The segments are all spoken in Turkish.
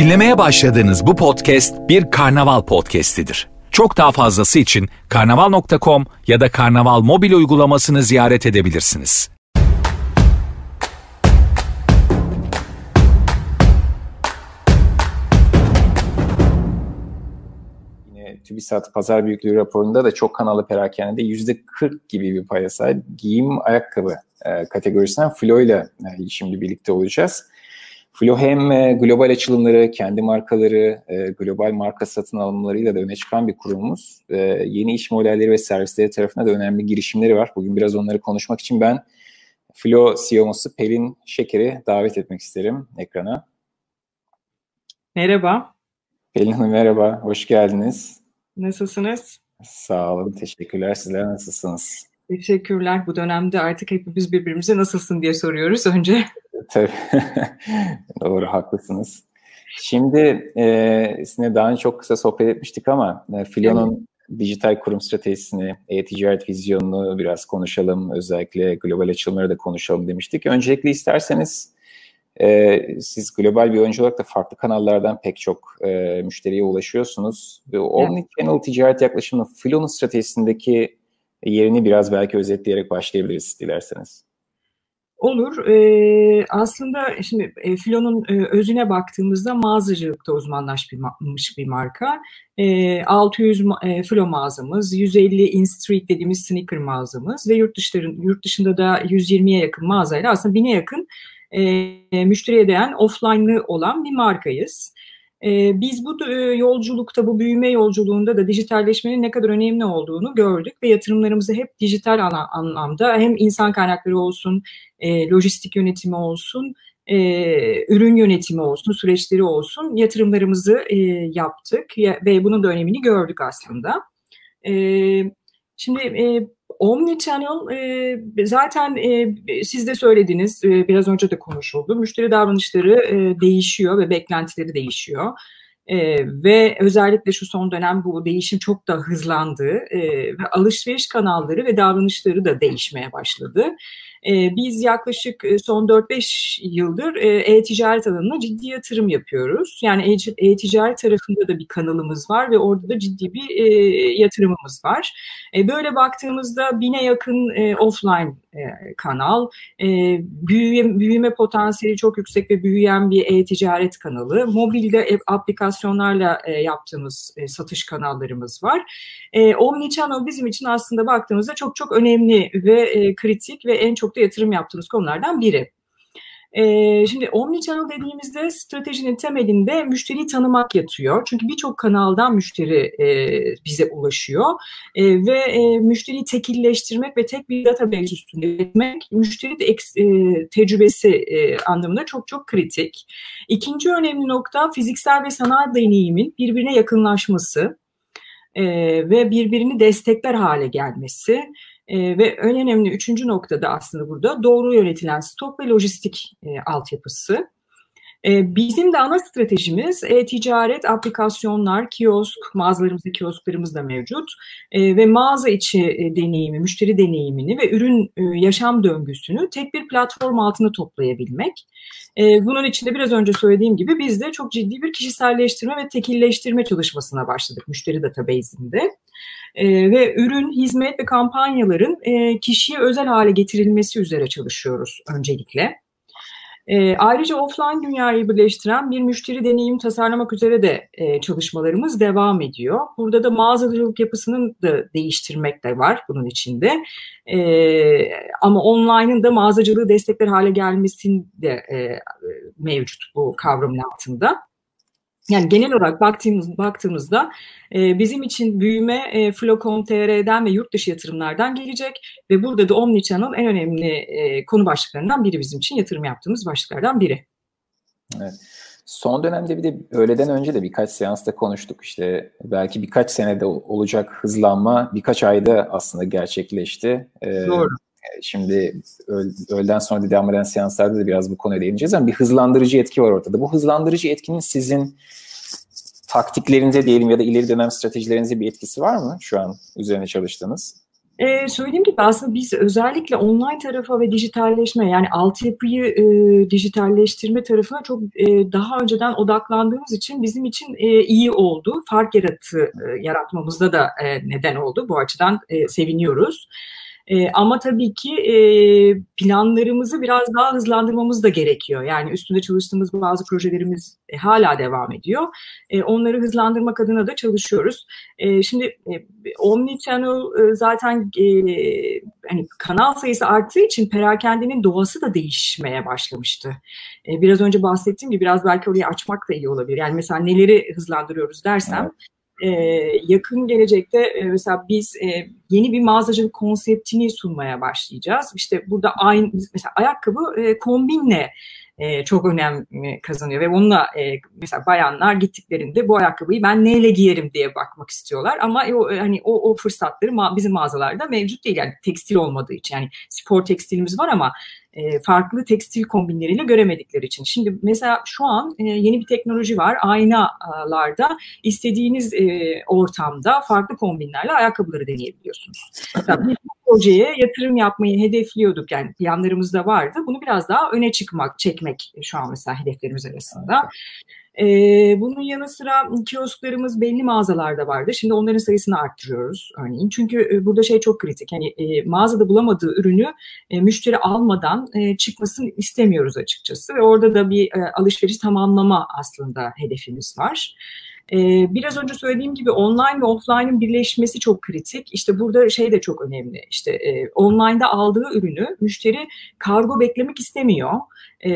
Dinlemeye başladığınız bu podcast bir karnaval podcastidir. Çok daha fazlası için karnaval.com ya da karnaval mobil uygulamasını ziyaret edebilirsiniz. Yine TÜBİSAT pazar büyüklüğü raporunda da çok kanalı perakende %40 gibi bir paya sahip giyim ayakkabı e, kategorisinden Flo ile şimdi birlikte olacağız. Flo hem e, global açılımları, kendi markaları, e, global marka satın alımlarıyla da öne çıkan bir kurumumuz. E, yeni iş modelleri ve servisleri tarafında da önemli girişimleri var. Bugün biraz onları konuşmak için ben Flo CEO'musu Pelin Şeker'i davet etmek isterim ekrana. Merhaba. Pelin Hanım merhaba, hoş geldiniz. Nasılsınız? Sağ olun, teşekkürler. Sizler nasılsınız? Teşekkürler. Bu dönemde artık hepimiz birbirimize nasılsın diye soruyoruz önce. Tabii. Doğru, haklısınız. Şimdi e, sizinle daha önce çok kısa sohbet etmiştik ama e, Filo'nun evet. dijital kurum stratejisini, e-ticaret vizyonunu biraz konuşalım. Özellikle global açılımları da konuşalım demiştik. Öncelikle isterseniz e, siz global bir oyuncu olarak da farklı kanallardan pek çok e, müşteriye ulaşıyorsunuz. Ve Omni-Channel ticaret yaklaşımının Filo'nun stratejisindeki yerini biraz belki özetleyerek başlayabiliriz dilerseniz. Olur. Ee, aslında şimdi e, Filo'nun e, özüne baktığımızda mağazacılıkta uzmanlaşmış bir marka. E, 600 e, Filo mağazamız, 150 In Street dediğimiz sneaker mağazamız ve yurt, dışların, yurt dışında da 120'ye yakın mağazayla aslında 1000'e yakın e, müşteriye değen offline'lı olan bir markayız. E, biz bu e, yolculukta, bu büyüme yolculuğunda da dijitalleşmenin ne kadar önemli olduğunu gördük ve yatırımlarımızı hep dijital anlamda hem insan kaynakları olsun, e, lojistik yönetimi olsun, e, ürün yönetimi olsun, süreçleri olsun yatırımlarımızı yaptık ve bunun da önemini gördük aslında. Şimdi Omnichannel e, zaten e, siz de söylediniz, e, biraz önce de konuşuldu. Müşteri davranışları e, değişiyor ve beklentileri değişiyor. E, ve özellikle şu son dönem bu değişim çok da hızlandı e, ve alışveriş kanalları ve davranışları da değişmeye başladı. E, biz yaklaşık son 4-5 yıldır e-ticaret alanına ciddi yatırım yapıyoruz. Yani e-ticaret tarafında da bir kanalımız var ve orada da ciddi bir e, yatırımımız var. E, böyle baktığımızda bine yakın e, offline e, kanal, e, büyüme, büyüme potansiyeli çok yüksek ve büyüyen bir e-ticaret kanalı. Mobilde aplikasyonlarla e, yaptığımız e, satış kanallarımız var. E, Omnichannel bizim için aslında baktığımızda çok çok önemli ve e, kritik ve en çok da yatırım yaptığımız konulardan biri. E, şimdi omnichannel dediğimizde stratejinin temelinde müşteriyi tanımak yatıyor. Çünkü birçok kanaldan müşteri bize ulaşıyor ve müşteriyi tekilleştirmek ve tek bir database üstünde etmek müşteri tecrübesi anlamında çok çok kritik. İkinci önemli nokta fiziksel ve sanal deneyimin birbirine yakınlaşması e, ve birbirini destekler hale gelmesi. E, ve en önemli üçüncü noktada aslında burada doğru yönetilen stok ve lojistik e, altyapısı. E, bizim de ana stratejimiz e-ticaret, aplikasyonlar, kiosk, mağazalarımızda kiosklarımız da mevcut e, ve mağaza içi e, deneyimi, müşteri deneyimini ve ürün e, yaşam döngüsünü tek bir platform altında toplayabilmek. E, bunun içinde biraz önce söylediğim gibi biz de çok ciddi bir kişiselleştirme ve tekilleştirme çalışmasına başladık müşteri database'inde e, ve ürün, hizmet ve kampanyaların e, kişiye özel hale getirilmesi üzere çalışıyoruz öncelikle. E, ayrıca offline dünyayı birleştiren bir müşteri deneyim tasarlamak üzere de e, çalışmalarımız devam ediyor. Burada da mağazacılık yapısını da değiştirmek de var bunun içinde. E, ama online'ın da mağazacılığı destekler hale gelmesinde e, mevcut bu kavramın altında. Yani genel olarak baktığımız, baktığımızda e, bizim için büyüme e, Flocom.tr'den ve yurt dışı yatırımlardan gelecek ve burada da Omnichannel en önemli e, konu başlıklarından biri bizim için yatırım yaptığımız başlıklardan biri. Evet. Son dönemde bir de öğleden önce de birkaç seansta konuştuk. İşte belki birkaç senede olacak hızlanma birkaç ayda aslında gerçekleşti. Ee, Doğru. Şimdi öğleden sonra devam eden seanslarda da biraz bu konuya değineceğiz ama bir hızlandırıcı etki var ortada. Bu hızlandırıcı etkinin sizin taktiklerinize diyelim ya da ileri dönem stratejilerinize bir etkisi var mı şu an üzerine çalıştığınız? Ee, söylediğim gibi aslında biz özellikle online tarafa ve dijitalleşme yani altyapıyı e, dijitalleştirme tarafına çok e, daha önceden odaklandığımız için bizim için e, iyi oldu. Fark yaratı, e, yaratmamızda da e, neden oldu. Bu açıdan e, seviniyoruz. E, ama tabii ki e, planlarımızı biraz daha hızlandırmamız da gerekiyor. Yani üstünde çalıştığımız bazı projelerimiz e, hala devam ediyor. E, onları hızlandırmak adına da çalışıyoruz. E, şimdi e, Omnichannel e, zaten e, hani kanal sayısı arttığı için perakendenin doğası da değişmeye başlamıştı. E, biraz önce bahsettiğim gibi biraz belki orayı açmak da iyi olabilir. Yani mesela neleri hızlandırıyoruz dersem... Evet e, yakın gelecekte e, mesela biz e, yeni bir mağazacılık konseptini sunmaya başlayacağız. İşte burada aynı mesela ayakkabı e, kombinle e, çok önem kazanıyor ve onunla e, mesela bayanlar gittiklerinde bu ayakkabıyı ben neyle giyerim diye bakmak istiyorlar ama o hani o, o fırsatları ma- bizim mağazalarda mevcut değil yani tekstil olmadığı için yani spor tekstilimiz var ama e, farklı tekstil kombinleriyle göremedikleri için. Şimdi mesela şu an e, yeni bir teknoloji var. Aynalarda istediğiniz e, ortamda farklı kombinlerle ayakkabıları deneyebiliyorsunuz. Bir projeye yatırım yapmayı hedefliyorduk. Yani planlarımızda vardı. Bunu biraz daha öne çıkmak, çekmek şu an mesela hedeflerimiz arasında. E, bunun yanı sıra kiosklarımız belli mağazalarda vardı. Şimdi onların sayısını arttırıyoruz örneğin. Çünkü e, burada şey çok kritik. Hani e, mağazada bulamadığı ürünü e, müşteri almadan e, çıkmasını istemiyoruz açıkçası. Ve orada da bir e, alışveriş tamamlama aslında hedefimiz var. Biraz önce söylediğim gibi online ve offline'ın birleşmesi çok kritik. İşte burada şey de çok önemli. İşte online'da aldığı ürünü müşteri kargo beklemek istemiyor. E,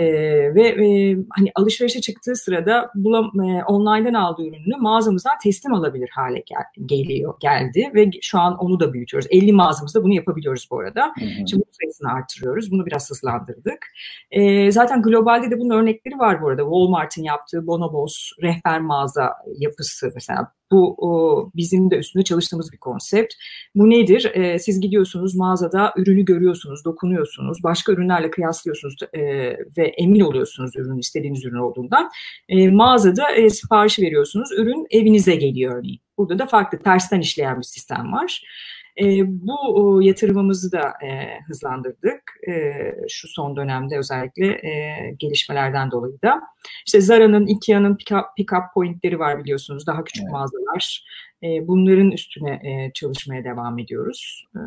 ve e, hani alışverişe çıktığı sırada bulam, e, online'dan aldığı ürününü mağazamızdan teslim alabilir hale gel, geliyor geldi ve şu an onu da büyütüyoruz. 50 mağazamızda bunu yapabiliyoruz bu arada. Hı hı. Şimdi bu sayısını artırıyoruz. Bunu biraz hızlandırdık. E, zaten globalde de bunun örnekleri var bu arada. Walmart'ın yaptığı Bonobos rehber mağaza yapısı mesela bu o, bizim de üstünde çalıştığımız bir konsept. Bu nedir? E, siz gidiyorsunuz mağazada ürünü görüyorsunuz, dokunuyorsunuz, başka ürünlerle kıyaslıyorsunuz e, ve emin oluyorsunuz ürün istediğiniz ürün olduğundan. E, mağazada e, siparişi veriyorsunuz, ürün evinize geliyor örneğin. Burada da farklı tersten işleyen bir sistem var. E, bu yatırımımızı da e, hızlandırdık e, şu son dönemde özellikle e, gelişmelerden dolayı da. İşte Zara'nın, Ikea'nın pick-up, pick-up pointleri var biliyorsunuz daha küçük evet. mağazalar. E, bunların üstüne e, çalışmaya devam ediyoruz. E,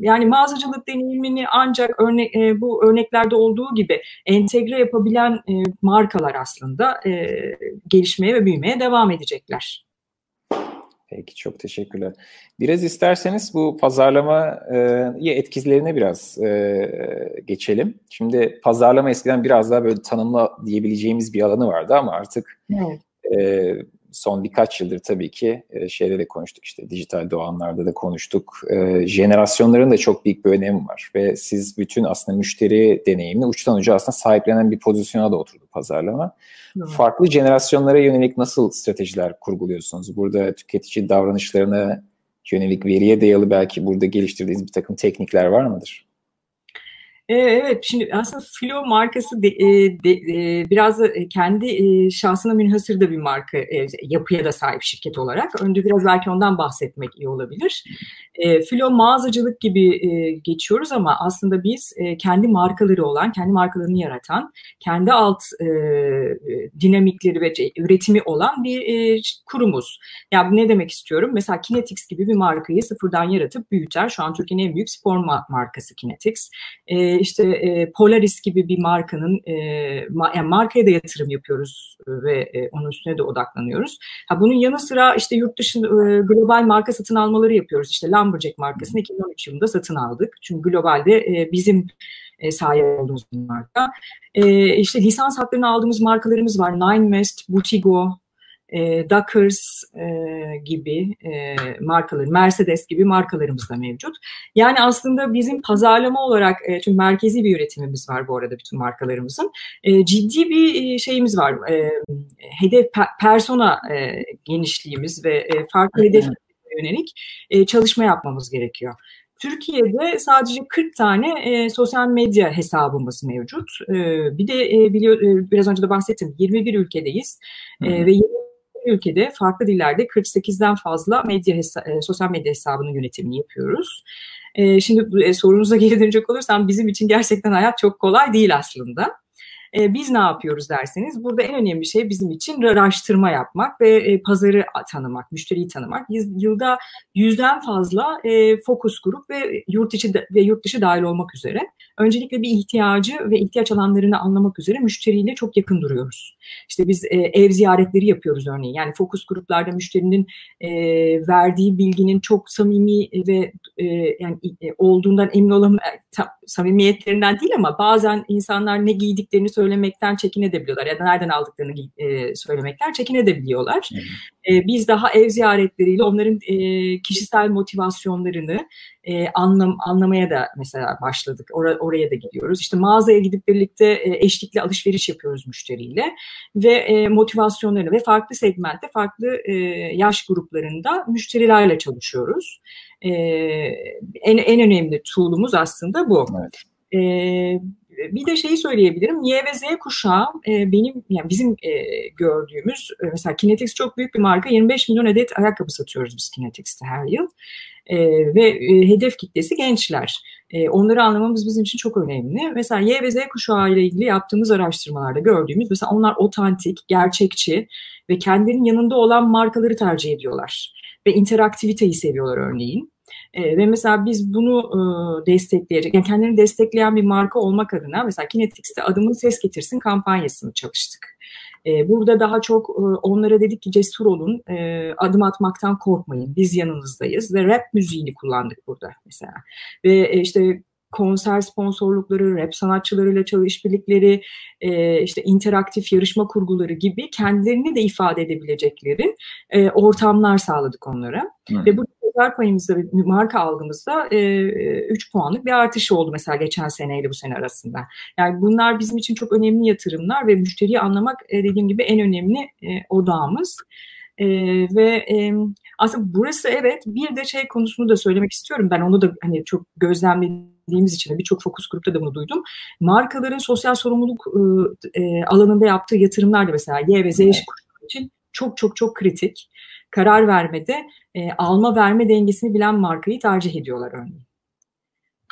yani mağazacılık deneyimini ancak örnek, e, bu örneklerde olduğu gibi entegre yapabilen e, markalar aslında e, gelişmeye ve büyümeye devam edecekler. Peki çok teşekkürler. Biraz isterseniz bu pazarlama e, etkilerine biraz e, geçelim. Şimdi pazarlama eskiden biraz daha böyle tanımla diyebileceğimiz bir alanı vardı ama artık evet. e, son birkaç yıldır tabii ki e, şeyde de konuştuk işte dijital doğanlarda da konuştuk. E, jenerasyonların da çok büyük bir önemi var ve siz bütün aslında müşteri deneyimini uçtan uca aslında sahiplenen bir pozisyona da oturdu pazarlama. Evet. Farklı jenerasyonlara yönelik nasıl stratejiler kurguluyorsunuz? Burada tüketici davranışlarına yönelik veriye dayalı belki burada geliştirdiğiniz bir takım teknikler var mıdır? Ee, evet, şimdi aslında Filo markası de, e, de, de, biraz e, kendi e, şahsına münhasır da bir marka yapıya da sahip şirket olarak. Önce biraz belki ondan bahsetmek iyi olabilir. Filo mağazacılık gibi geçiyoruz ama aslında biz kendi markaları olan, kendi markalarını yaratan, kendi alt dinamikleri ve üretimi olan bir kurumuz. Yani ne demek istiyorum? Mesela Kinetics gibi bir markayı sıfırdan yaratıp büyüter. Şu an Türkiye'nin en büyük spor markası Kinetics işte e, Polaris gibi bir markanın e, yani markaya da yatırım yapıyoruz ve e, onun üstüne de odaklanıyoruz. Ha, bunun yanı sıra işte yurt dışında e, global marka satın almaları yapıyoruz. İşte Lumberjack markasını 2013 yılında satın aldık. Çünkü globalde e, bizim e, sahip olduğumuz marka. E, işte lisans haklarını aldığımız markalarımız var. Nine West, Butigo, e, Dockers e, gibi e, markalar, Mercedes gibi markalarımız da mevcut. Yani aslında bizim pazarlama olarak, e, çünkü merkezi bir üretimimiz var bu arada bütün markalarımızın, e, ciddi bir e, şeyimiz var. E, hedef persona e, genişliğimiz ve e, farklı hedef yönelik e, çalışma yapmamız gerekiyor. Türkiye'de sadece 40 tane e, sosyal medya hesabımız mevcut. E, bir de e, biliyor e, biraz önce de bahsettim 21 ülkedeyiz e, ve 21 ülkede farklı dillerde 48'den fazla medya e, sosyal medya hesabının yönetimini yapıyoruz. E, şimdi e, sorunuza geri dönecek olursam bizim için gerçekten hayat çok kolay değil aslında. E, biz ne yapıyoruz derseniz burada en önemli şey bizim için araştırma yapmak ve e, pazarı tanımak, müşteriyi tanımak. Yılda yüzden fazla e, fokus grup ve yurt içi ve yurt dışı dahil olmak üzere öncelikle bir ihtiyacı ve ihtiyaç alanlarını anlamak üzere müşteriyle çok yakın duruyoruz. İşte biz e, ev ziyaretleri yapıyoruz örneğin. Yani fokus gruplarda müşterinin e, verdiği bilginin çok samimi ve e, yani e, olduğundan emin olamam e, samimiyetlerinden değil ama bazen insanlar ne giydiklerini söylemekten çekinebiliyorlar ya da nereden aldıklarını e, söylemekten çekinebiliyorlar. E, biz daha ev ziyaretleriyle onların e, kişisel motivasyonlarını e, anlam anlamaya da mesela başladık. Or oraya da gidiyoruz. İşte mağazaya gidip birlikte e, eşlikli alışveriş yapıyoruz müşteriyle ve e, motivasyonlarını ve farklı segmentte farklı e, yaş gruplarında müşterilerle çalışıyoruz. E, en en önemli tool'umuz aslında bu. Evet. E, bir de şeyi söyleyebilirim. Y ve Z kuşağı e, benim yani bizim e, gördüğümüz e, mesela Kinetics çok büyük bir marka. 25 milyon adet ayakkabı satıyoruz biz Kinetics'te her yıl. E, ve e, hedef kitlesi gençler. E, onları anlamamız bizim için çok önemli. Mesela Y ve Z kuşağı ile ilgili yaptığımız araştırmalarda gördüğümüz mesela onlar otantik, gerçekçi ve kendilerinin yanında olan markaları tercih ediyorlar. Ve interaktiviteyi seviyorlar örneğin. E, ve mesela biz bunu e, destekleyecek, yani kendini destekleyen bir marka olmak adına mesela Kinetics'te adımın ses getirsin kampanyasını çalıştık. E, burada daha çok e, onlara dedik ki cesur olun, e, adım atmaktan korkmayın, biz yanınızdayız ve rap müziğini kullandık burada mesela. Ve e, işte konser sponsorlukları, rap sanatçılarıyla çalışbirlikleri, e, işte interaktif yarışma kurguları gibi kendilerini de ifade edebilecekleri e, ortamlar sağladık onlara. Hı. Ve bu pazar payımızda marka algımızda e, 3 puanlık bir artış oldu mesela geçen seneyle bu sene arasında. Yani bunlar bizim için çok önemli yatırımlar ve müşteriyi anlamak e, dediğim gibi en önemli e, odağımız. E, ve e, aslında burası evet bir de şey konusunu da söylemek istiyorum. Ben onu da hani çok gözlemlediğimiz için birçok fokus grupta da bunu duydum. Markaların sosyal sorumluluk e, e, alanında yaptığı yatırımlar da mesela Y ve Z kuşağı için çok çok çok kritik. Karar vermede e, alma verme dengesini bilen markayı tercih ediyorlar örneğin.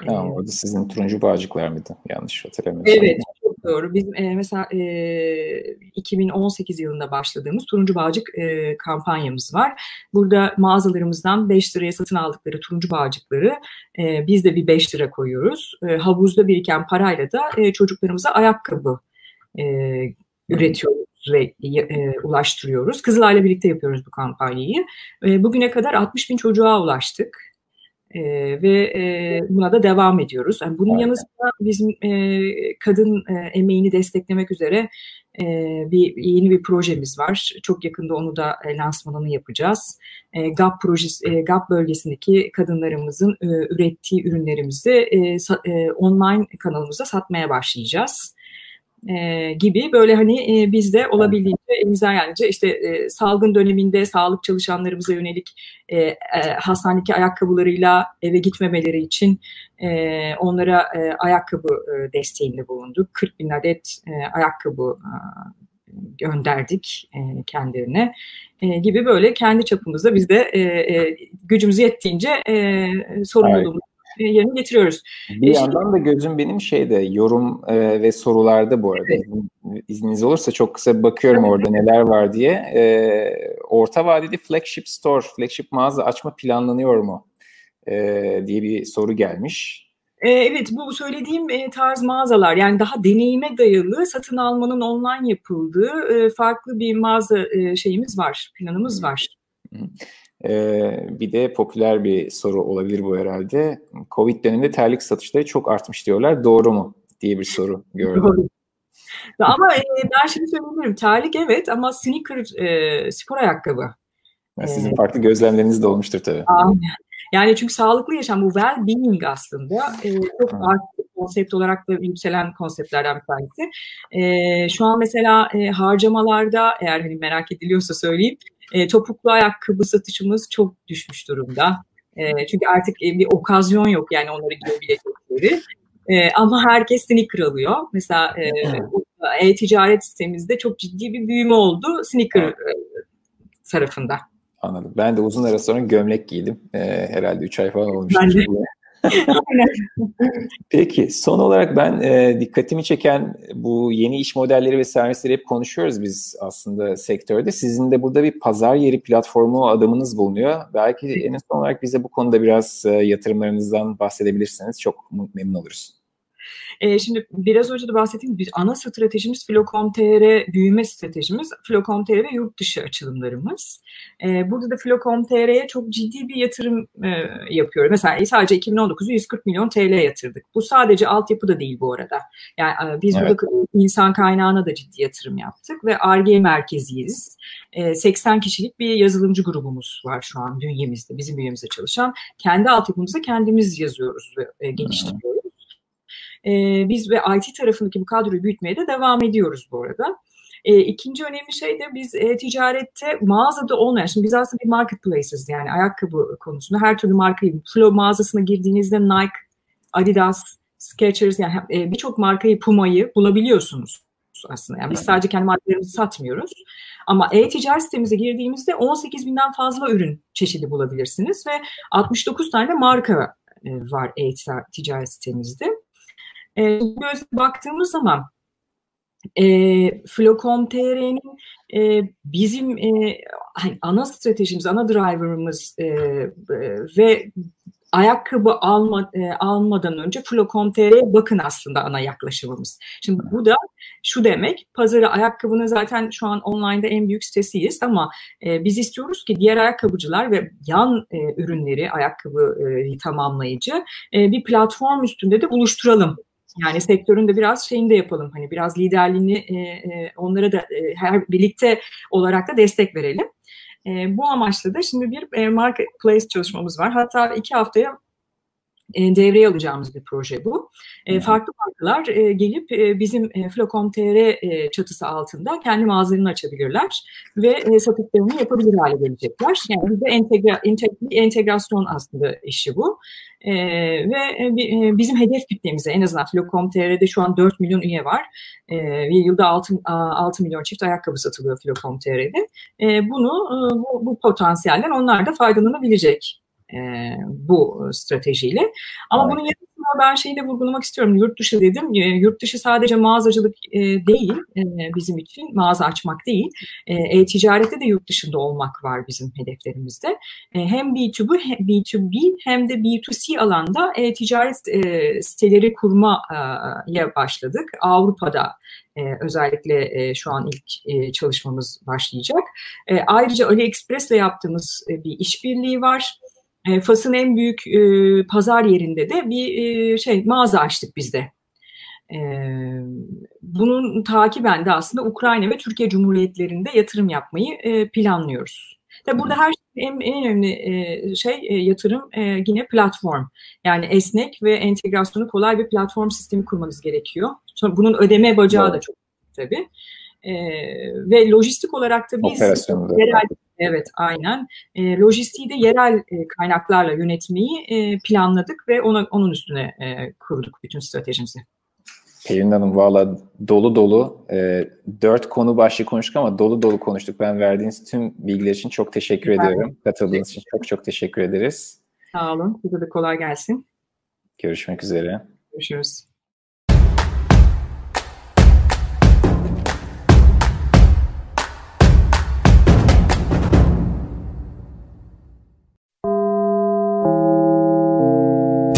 Tamam, ee, orada sizin turuncu bağcıklar mıydı? Yanlış hatırlamıyorsam. Evet, çok doğru. Biz e, mesela e, 2018 yılında başladığımız turuncu bağcık e, kampanyamız var. Burada mağazalarımızdan 5 liraya satın aldıkları turuncu bağcıkları e, biz de bir 5 lira koyuyoruz. E, havuzda biriken parayla da e, çocuklarımıza ayakkabı e, üretiyoruz ve e, ulaştırıyoruz. Kızılay'la birlikte yapıyoruz bu kampanyayı. E, bugüne kadar 60 bin çocuğa ulaştık. E, ve e, buna da devam ediyoruz. Yani bunun yanı sıra bizim e, kadın e, emeğini desteklemek üzere e, bir yeni bir projemiz var. Çok yakında onu da e, lansmanını yapacağız. E, GAP projesi, e, GAP bölgesindeki kadınlarımızın e, ürettiği ürünlerimizi e, sa, e, online kanalımızda satmaya başlayacağız e, gibi böyle hani e, biz de olabildiğince elimizden gelince işte e, salgın döneminde sağlık çalışanlarımıza yönelik e, e, hastanedeki ayakkabılarıyla eve gitmemeleri için e, onlara e, ayakkabı e, desteğinde bulunduk. 40 bin adet e, ayakkabı e, gönderdik e, kendilerine e, gibi böyle kendi çapımızda biz de e, e, gücümüz yettiğince e, sorumluluğumuzu yerine getiriyoruz. Bir e, yandan da gözüm benim şeyde yorum e, ve sorularda bu arada evet. izniniz olursa çok kısa bakıyorum evet. orada neler var diye. E, orta vadeli flagship store, flagship mağaza açma planlanıyor mu? E, diye bir soru gelmiş. E, evet bu söylediğim tarz mağazalar yani daha deneyime dayalı satın almanın online yapıldığı farklı bir mağaza şeyimiz var, planımız var. Ee, bir de popüler bir soru olabilir bu herhalde. Covid döneminde terlik satışları çok artmış diyorlar. Doğru mu? diye bir soru gördüm. Ama e, ben şimdi söyleyebilirim. Terlik evet ama sneaker e, spor ayakkabı. Yani sizin ee, farklı gözlemleriniz de olmuştur tabii. Yani çünkü sağlıklı yaşam bu well-being aslında e, çok farklı konsept olarak da yükselen konseptlerden bir tanesi. E, şu an mesela e, harcamalarda eğer hani merak ediliyorsa söyleyeyim e, topuklu ayakkabı satışımız çok düşmüş durumda. E, çünkü artık e, bir okazyon yok yani onları giyebilecekleri. E, ama herkes sneaker alıyor. Mesela e, e-ticaret sitemizde çok ciddi bir büyüme oldu sneaker e, tarafında. Anladım. Ben de uzun ara sonra gömlek giydim. E, herhalde 3 ay falan olmuş. Ben de. Peki son olarak ben e, dikkatimi çeken bu yeni iş modelleri ve servisleri hep konuşuyoruz biz aslında sektörde. Sizin de burada bir pazar yeri platformu adımınız bulunuyor. Belki en son olarak bize bu konuda biraz e, yatırımlarınızdan bahsedebilirseniz çok memnun oluruz. E, şimdi biraz önce de bahsettiğim bir ana stratejimiz Flocom.tr büyüme stratejimiz. Flocom.tr ve yurt dışı açılımlarımız. E, burada da Flocom.tr'ye çok ciddi bir yatırım e, yapıyoruz. Mesela sadece 2019'da 140 milyon TL yatırdık. Bu sadece altyapı da değil bu arada. Yani e, biz evet. burada insan kaynağına da ciddi yatırım yaptık ve ARGE merkeziyiz. E, 80 kişilik bir yazılımcı grubumuz var şu an bünyemizde, bizim bünyemizde çalışan. Kendi altyapımızı kendimiz yazıyoruz ve e, geliştiriyoruz. E, biz ve IT tarafındaki bu kadroyu büyütmeye de devam ediyoruz bu arada. E, ikinci önemli şey de biz e, ticarette mağazada olmayan, şimdi biz aslında bir marketplace'iz yani ayakkabı konusunda her türlü markayı, Flow mağazasına girdiğinizde Nike, Adidas, Skechers yani e, birçok markayı Puma'yı bulabiliyorsunuz aslında. Yani biz sadece kendi markalarımızı satmıyoruz. Ama e-ticaret sitemize girdiğimizde 18 binden fazla ürün çeşidi bulabilirsiniz ve 69 tane marka e, var e-ticaret sitemizde. E, baktığımız zaman e, Flocom.tr'nin e, bizim e, hani ana stratejimiz, ana driver'ımız e, e, ve ayakkabı alma, e, almadan önce Flo.com.tr'ye bakın aslında ana yaklaşımımız. Şimdi bu da şu demek, pazarı ayakkabının zaten şu an online'da en büyük sitesiyiz ama e, biz istiyoruz ki diğer ayakkabıcılar ve yan e, ürünleri, ayakkabı e, tamamlayıcı e, bir platform üstünde de buluşturalım yani sektörün de biraz şeyini de yapalım. Hani biraz liderliğini e, e, onlara da e, her birlikte olarak da destek verelim. E, bu amaçla da şimdi bir e, marketplace çalışmamız var. Hatta iki haftaya e, devreye alacağımız bir proje bu. E, farklı markalar e, gelip e, bizim e, Flocom.tr e, çatısı altında kendi mağazalarını açabilirler ve e, satışlarını yapabilir hale gelecekler. Yani bir de entegra, entegr, entegrasyon aslında işi bu. E, ve e, bizim hedef kitlemize en azından Flocom.tr'de şu an 4 milyon üye var. E, ve yılda 6, 6 milyon çift ayakkabı satılıyor Flocom.tr'de. E, bunu e, bu, bu potansiyelden onlar da faydalanabilecek e, bu stratejiyle. Ama evet. bunun yanında ben şeyi de vurgulamak istiyorum. Yurt dışı dedim. E, yurt dışı sadece mağazacılık e, değil e, bizim için. Mağaza açmak değil. E-ticarette de yurt dışında olmak var bizim hedeflerimizde. E, hem B2B, hem B2B hem de B2C alanda e-ticaret e, siteleri kurmaya başladık. Avrupa'da e, özellikle e, şu an ilk e, çalışmamız başlayacak. E, ayrıca AliExpress ile yaptığımız e, bir işbirliği var. E, Fas'ın en büyük e, pazar yerinde de bir e, şey mağaza açtık bizde. E, bunun takiben de aslında Ukrayna ve Türkiye Cumhuriyetlerinde yatırım yapmayı e, planlıyoruz. Tabi burada her en, en önemli e, şey e, yatırım e, yine platform. Yani esnek ve entegrasyonu kolay bir platform sistemi kurmanız gerekiyor. Sonra bunun ödeme bacağı evet. da çok tabii. E, ve lojistik olarak da biz yerel Evet, aynen. E, lojistiği de yerel e, kaynaklarla yönetmeyi e, planladık ve ona, onun üstüne e, kurduk bütün stratejimizi. Pelin Hanım valla dolu dolu e, dört konu başlığı konuştuk ama dolu dolu konuştuk. Ben verdiğiniz tüm bilgiler için çok teşekkür ben ediyorum. Katıldığınız için çok çok teşekkür ederiz. Sağ olun. Size de kolay gelsin. Görüşmek üzere. Görüşürüz.